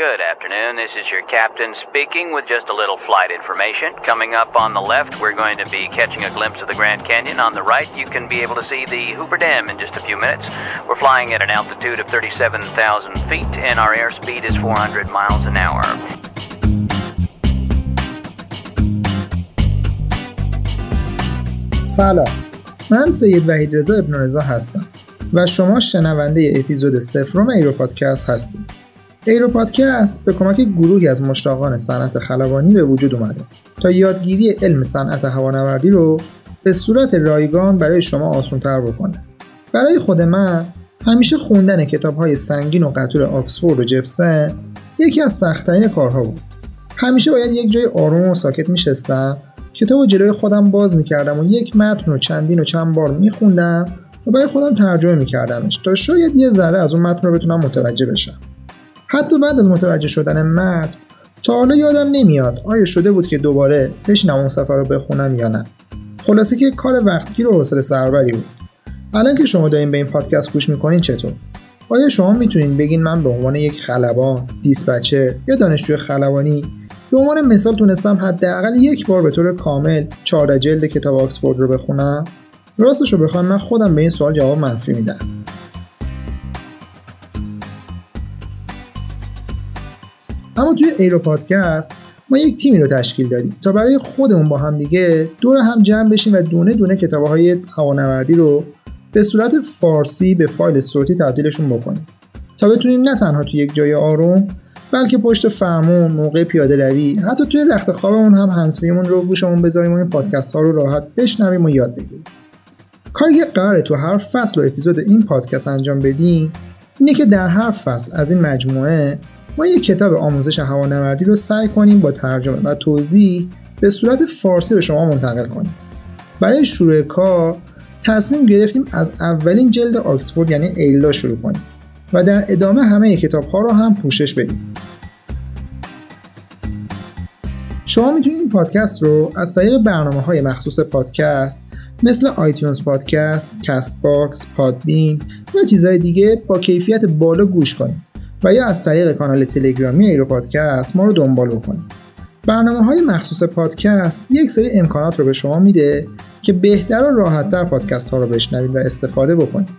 Good afternoon. This is your captain speaking with just a little flight information. Coming up on the left, we're going to be catching a glimpse of the Grand Canyon. On the right, you can be able to see the Hoover Dam in just a few minutes. We're flying at an altitude of 37,000 feet, and our airspeed is 400 miles an hour. سلام من سید وحید رضا ابن رضا هستم و شما شنونده اپیزود سفرم ایرو پادکست هستید ایرو پادکست به کمک گروهی از مشتاقان صنعت خلبانی به وجود اومده تا یادگیری علم صنعت هوانوردی رو به صورت رایگان برای شما آسانتر بکنه. برای خود من همیشه خوندن کتاب های سنگین و قطور آکسفورد و جپسن یکی از سختترین کارها بود. همیشه باید یک جای آروم و ساکت میشستم کتاب و جلوی خودم باز می‌کردم و یک متن و چندین و چند بار میخوندم و برای خودم ترجمه میکردمش تا شاید یه ذره از اون متن رو بتونم متوجه بشم. حتی بعد از متوجه شدن متن تا حالا یادم نمیاد آیا شده بود که دوباره بشینم اون سفر رو بخونم یا نه. خلاصه که کار وقتگیر و حوصله سربری بود. الان که شما دارین به این پادکست گوش می‌کنین چطور؟ آیا شما می‌تونین بگین من به عنوان یک خلبان دیسپچه یا دانشجوی خلبانی به عنوان مثال تونستم حداقل یک بار به طور کامل 14 جلد کتاب آکسفورد رو بخونم؟ راستش رو بخوام من خودم به این سوال جواب منفی میدم. اما توی ایرو پادکست ما یک تیمی رو تشکیل دادیم تا برای خودمون با هم دیگه دور هم جمع بشیم و دونه دونه کتاب های هوانوردی رو به صورت فارسی به فایل صوتی تبدیلشون بکنیم تا بتونیم نه تنها توی یک جای آروم بلکه پشت فرمون موقع پیاده روی حتی توی رخت خوابمون هم هنسفریمون رو گوشمون بذاریم و این پادکست ها رو راحت بشنویم و یاد بگیریم. کاری که قراره تو هر فصل و اپیزود این پادکست انجام بدیم اینه که در هر فصل از این مجموعه ما یک کتاب آموزش هوانوردی رو سعی کنیم با ترجمه و توضیح به صورت فارسی به شما منتقل کنیم. برای شروع کار تصمیم گرفتیم از اولین جلد آکسفورد یعنی ایلا شروع کنیم و در ادامه همه کتاب ها رو هم پوشش بدیم. شما می‌تونید این پادکست رو از طریق برنامه های مخصوص پادکست مثل iTunes Podcast، Castbox، Podbean و چیزهای دیگه با کیفیت بالا گوش کنید. و یا از طریق کانال تلگرامی ایرو پادکست ما رو دنبال بکنید. برنامه های مخصوص پادکست یک سری امکانات رو به شما میده که بهتر و راحتتر پادکست ها رو بشنوید و استفاده بکنید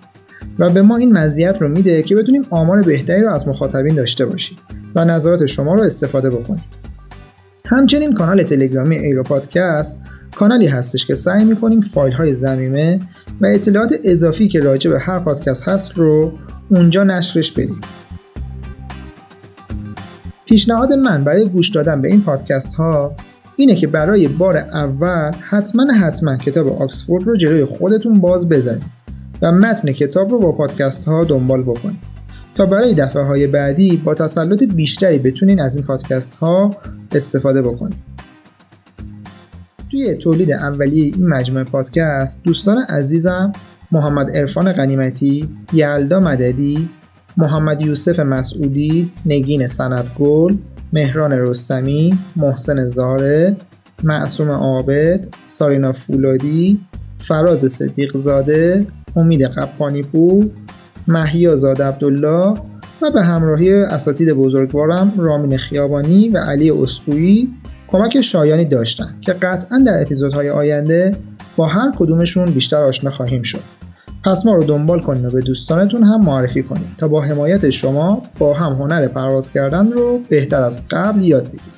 و به ما این مزیت رو میده که بتونیم آمار بهتری رو از مخاطبین داشته باشیم و نظرات شما رو استفاده بکنیم. همچنین کانال تلگرامی ایرو پادکست کانالی هستش که سعی می‌کنیم فایل های زمینه و اطلاعات اضافی که راجع به هر پادکست هست رو اونجا نشرش بدیم. پیشنهاد من برای گوش دادن به این پادکست ها اینه که برای بار اول حتما حتما کتاب آکسفورد رو جلوی خودتون باز بزنید و متن کتاب رو با پادکست ها دنبال بکنید. تا برای دفعه های بعدی با تسلط بیشتری بتونین از این پادکست ها استفاده بکنید. توی تولید اولیه این مجموعه پادکست دوستان عزیزم محمد عرفان غنیمتی، یلدا مددی، محمد یوسف مسعودی، نگین سندگل، مهران رستمی، محسن زاره، معصوم عابد، سارینا فولادی، فراز صدیق زاده، امید قپانی پور، محیا زاد عبدالله و به همراهی اساتید بزرگوارم رامین خیابانی و علی اسکویی کمک شایانی داشتن که قطعا در اپیزودهای آینده با هر کدومشون بیشتر آشنا خواهیم شد. پس ما رو دنبال کنید و به دوستانتون هم معرفی کنید تا با حمایت شما با هم هنر پرواز کردن رو بهتر از قبل یاد بگیرید